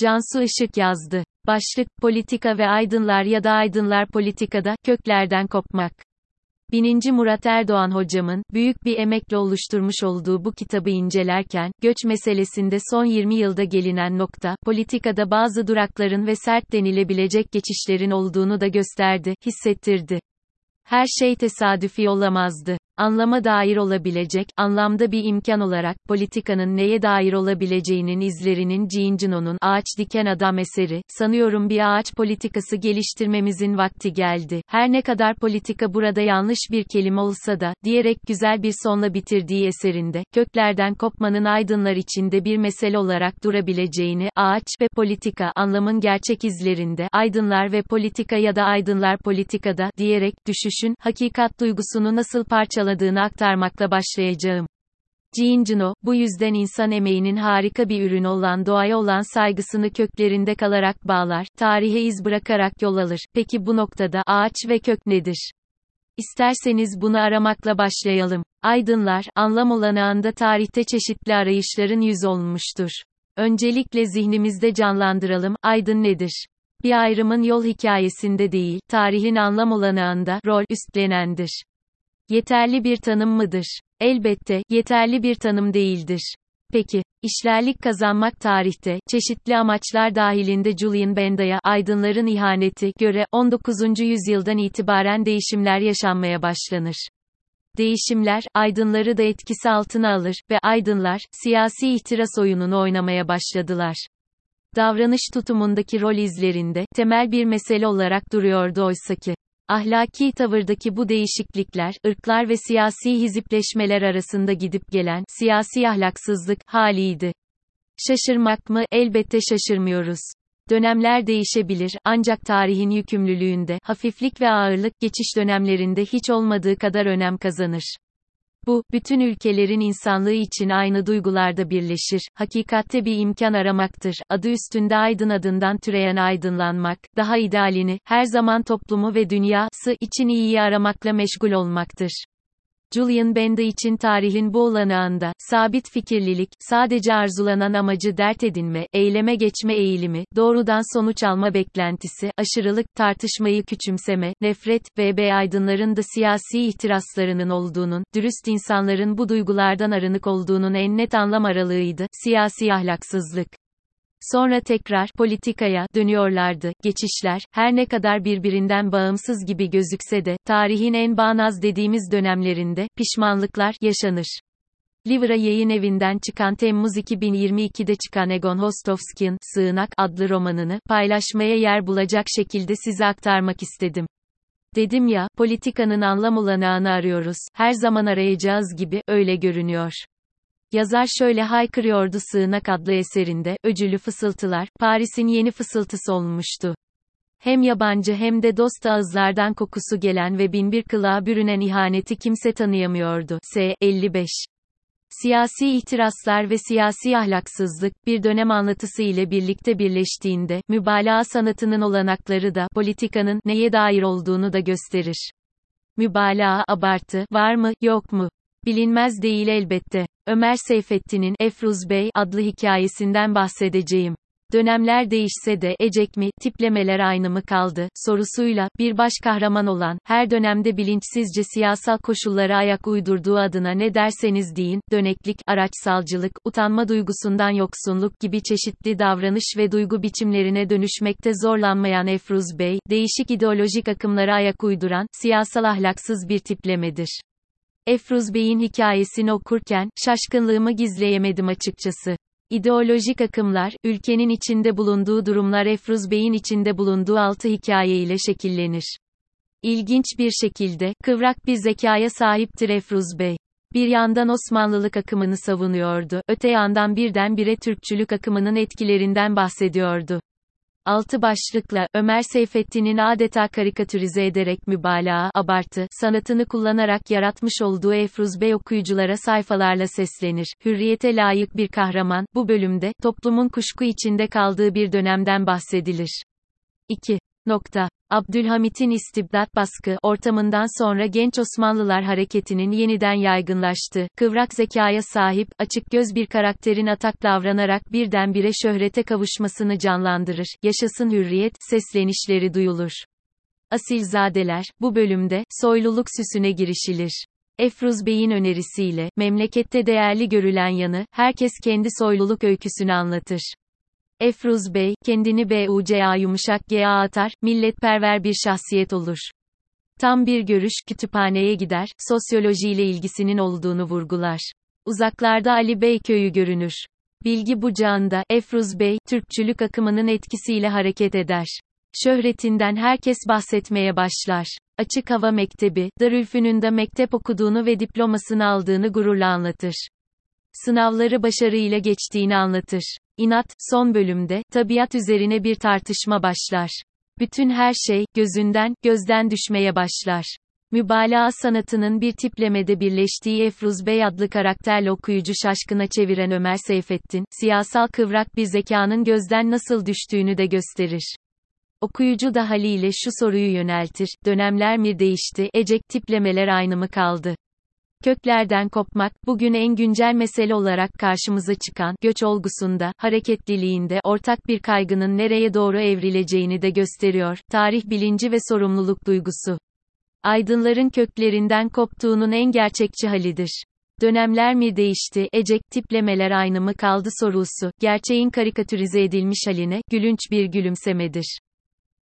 Cansu Işık yazdı. Başlık, politika ve aydınlar ya da aydınlar politikada, köklerden kopmak. 1. Murat Erdoğan hocamın, büyük bir emekle oluşturmuş olduğu bu kitabı incelerken, göç meselesinde son 20 yılda gelinen nokta, politikada bazı durakların ve sert denilebilecek geçişlerin olduğunu da gösterdi, hissettirdi. Her şey tesadüfi olamazdı anlama dair olabilecek, anlamda bir imkan olarak, politikanın neye dair olabileceğinin izlerinin Cincino'nun Ağaç Diken Adam eseri, sanıyorum bir ağaç politikası geliştirmemizin vakti geldi. Her ne kadar politika burada yanlış bir kelime olsa da, diyerek güzel bir sonla bitirdiği eserinde, köklerden kopmanın aydınlar içinde bir mesele olarak durabileceğini, ağaç ve politika anlamın gerçek izlerinde, aydınlar ve politika ya da aydınlar politikada, diyerek, düşüşün, hakikat duygusunu nasıl parçaladığını sağladığını aktarmakla başlayacağım. Gincino, bu yüzden insan emeğinin harika bir ürün olan doğaya olan saygısını köklerinde kalarak bağlar, tarihe iz bırakarak yol alır. Peki bu noktada ağaç ve kök nedir? İsterseniz bunu aramakla başlayalım. Aydınlar, anlam olanağında tarihte çeşitli arayışların yüz olmuştur. Öncelikle zihnimizde canlandıralım, aydın nedir? Bir ayrımın yol hikayesinde değil, tarihin anlam olanağında, rol üstlenendir. Yeterli bir tanım mıdır? Elbette, yeterli bir tanım değildir. Peki, işlerlik kazanmak tarihte, çeşitli amaçlar dahilinde Julian Benda'ya, aydınların ihaneti, göre, 19. yüzyıldan itibaren değişimler yaşanmaya başlanır. Değişimler, aydınları da etkisi altına alır ve aydınlar, siyasi ihtiras oyununu oynamaya başladılar. Davranış tutumundaki rol izlerinde, temel bir mesele olarak duruyordu oysaki. Ahlaki tavırdaki bu değişiklikler, ırklar ve siyasi hizipleşmeler arasında gidip gelen, siyasi ahlaksızlık, haliydi. Şaşırmak mı? Elbette şaşırmıyoruz. Dönemler değişebilir, ancak tarihin yükümlülüğünde, hafiflik ve ağırlık geçiş dönemlerinde hiç olmadığı kadar önem kazanır. Bu, bütün ülkelerin insanlığı için aynı duygularda birleşir, hakikatte bir imkan aramaktır, adı üstünde aydın adından türeyen aydınlanmak, daha idealini, her zaman toplumu ve dünyası için iyiyi aramakla meşgul olmaktır. Julian Benda için tarihin bu olanağında, sabit fikirlilik, sadece arzulanan amacı dert edinme, eyleme geçme eğilimi, doğrudan sonuç alma beklentisi, aşırılık, tartışmayı küçümseme, nefret, ve aydınların da siyasi ihtiraslarının olduğunun, dürüst insanların bu duygulardan arınık olduğunun en net anlam aralığıydı, siyasi ahlaksızlık. Sonra tekrar politikaya dönüyorlardı. Geçişler her ne kadar birbirinden bağımsız gibi gözükse de tarihin en bağnaz dediğimiz dönemlerinde pişmanlıklar yaşanır. Livra yayın evinden çıkan Temmuz 2022'de çıkan Egon Hostovski'nin Sığınak adlı romanını paylaşmaya yer bulacak şekilde size aktarmak istedim. Dedim ya, politikanın anlam olanağını arıyoruz. Her zaman arayacağız gibi, öyle görünüyor. Yazar şöyle haykırıyordu Sığınak adlı eserinde, öcülü fısıltılar, Paris'in yeni fısıltısı olmuştu. Hem yabancı hem de dost ağızlardan kokusu gelen ve binbir kılığa bürünen ihaneti kimse tanıyamıyordu. S. 55 Siyasi ihtiraslar ve siyasi ahlaksızlık, bir dönem anlatısı ile birlikte birleştiğinde, mübalağa sanatının olanakları da, politikanın, neye dair olduğunu da gösterir. Mübalağa, abartı, var mı, yok mu? Bilinmez değil elbette. Ömer Seyfettin'in Efruz Bey adlı hikayesinden bahsedeceğim. Dönemler değişse de ecek mi, tiplemeler aynı mı kaldı, sorusuyla, bir baş kahraman olan, her dönemde bilinçsizce siyasal koşullara ayak uydurduğu adına ne derseniz deyin, döneklik, araçsalcılık, utanma duygusundan yoksunluk gibi çeşitli davranış ve duygu biçimlerine dönüşmekte zorlanmayan Efruz Bey, değişik ideolojik akımlara ayak uyduran, siyasal ahlaksız bir tiplemedir. Efruz Bey'in hikayesini okurken, şaşkınlığımı gizleyemedim açıkçası. İdeolojik akımlar, ülkenin içinde bulunduğu durumlar Efruz Bey'in içinde bulunduğu altı hikaye ile şekillenir. İlginç bir şekilde, kıvrak bir zekaya sahiptir Efruz Bey. Bir yandan Osmanlılık akımını savunuyordu, öte yandan birdenbire Türkçülük akımının etkilerinden bahsediyordu. Altı başlıkla, Ömer Seyfettin'in adeta karikatürize ederek mübalağa, abartı, sanatını kullanarak yaratmış olduğu Efruz Bey okuyuculara sayfalarla seslenir. Hürriyete layık bir kahraman, bu bölümde, toplumun kuşku içinde kaldığı bir dönemden bahsedilir. 2. Nokta. Abdülhamit'in istibdat baskı ortamından sonra genç Osmanlılar hareketinin yeniden yaygınlaştı. Kıvrak zekaya sahip, açık göz bir karakterin atak davranarak birdenbire şöhrete kavuşmasını canlandırır. Yaşasın hürriyet, seslenişleri duyulur. Asilzadeler, bu bölümde, soyluluk süsüne girişilir. Efruz Bey'in önerisiyle, memlekette değerli görülen yanı, herkes kendi soyluluk öyküsünü anlatır. Efruz Bey, kendini BUCA yumuşak GA atar, milletperver bir şahsiyet olur. Tam bir görüş, kütüphaneye gider, sosyolojiyle ilgisinin olduğunu vurgular. Uzaklarda Ali Bey köyü görünür. Bilgi bucağında, Efruz Bey, Türkçülük akımının etkisiyle hareket eder. Şöhretinden herkes bahsetmeye başlar. Açık Hava Mektebi, Darülfünun'da mektep okuduğunu ve diplomasını aldığını gururla anlatır. Sınavları başarıyla geçtiğini anlatır. İnat, son bölümde, tabiat üzerine bir tartışma başlar. Bütün her şey, gözünden, gözden düşmeye başlar. Mübalağa sanatının bir tiplemede birleştiği Efruz Bey adlı karakterle okuyucu şaşkına çeviren Ömer Seyfettin, siyasal kıvrak bir zekanın gözden nasıl düştüğünü de gösterir. Okuyucu da haliyle şu soruyu yöneltir, dönemler mi değişti, ecek tiplemeler aynı mı kaldı? Köklerden kopmak, bugün en güncel mesele olarak karşımıza çıkan, göç olgusunda, hareketliliğinde, ortak bir kaygının nereye doğru evrileceğini de gösteriyor, tarih bilinci ve sorumluluk duygusu. Aydınların köklerinden koptuğunun en gerçekçi halidir. Dönemler mi değişti, ecek tiplemeler aynı mı kaldı sorusu, gerçeğin karikatürize edilmiş haline, gülünç bir gülümsemedir.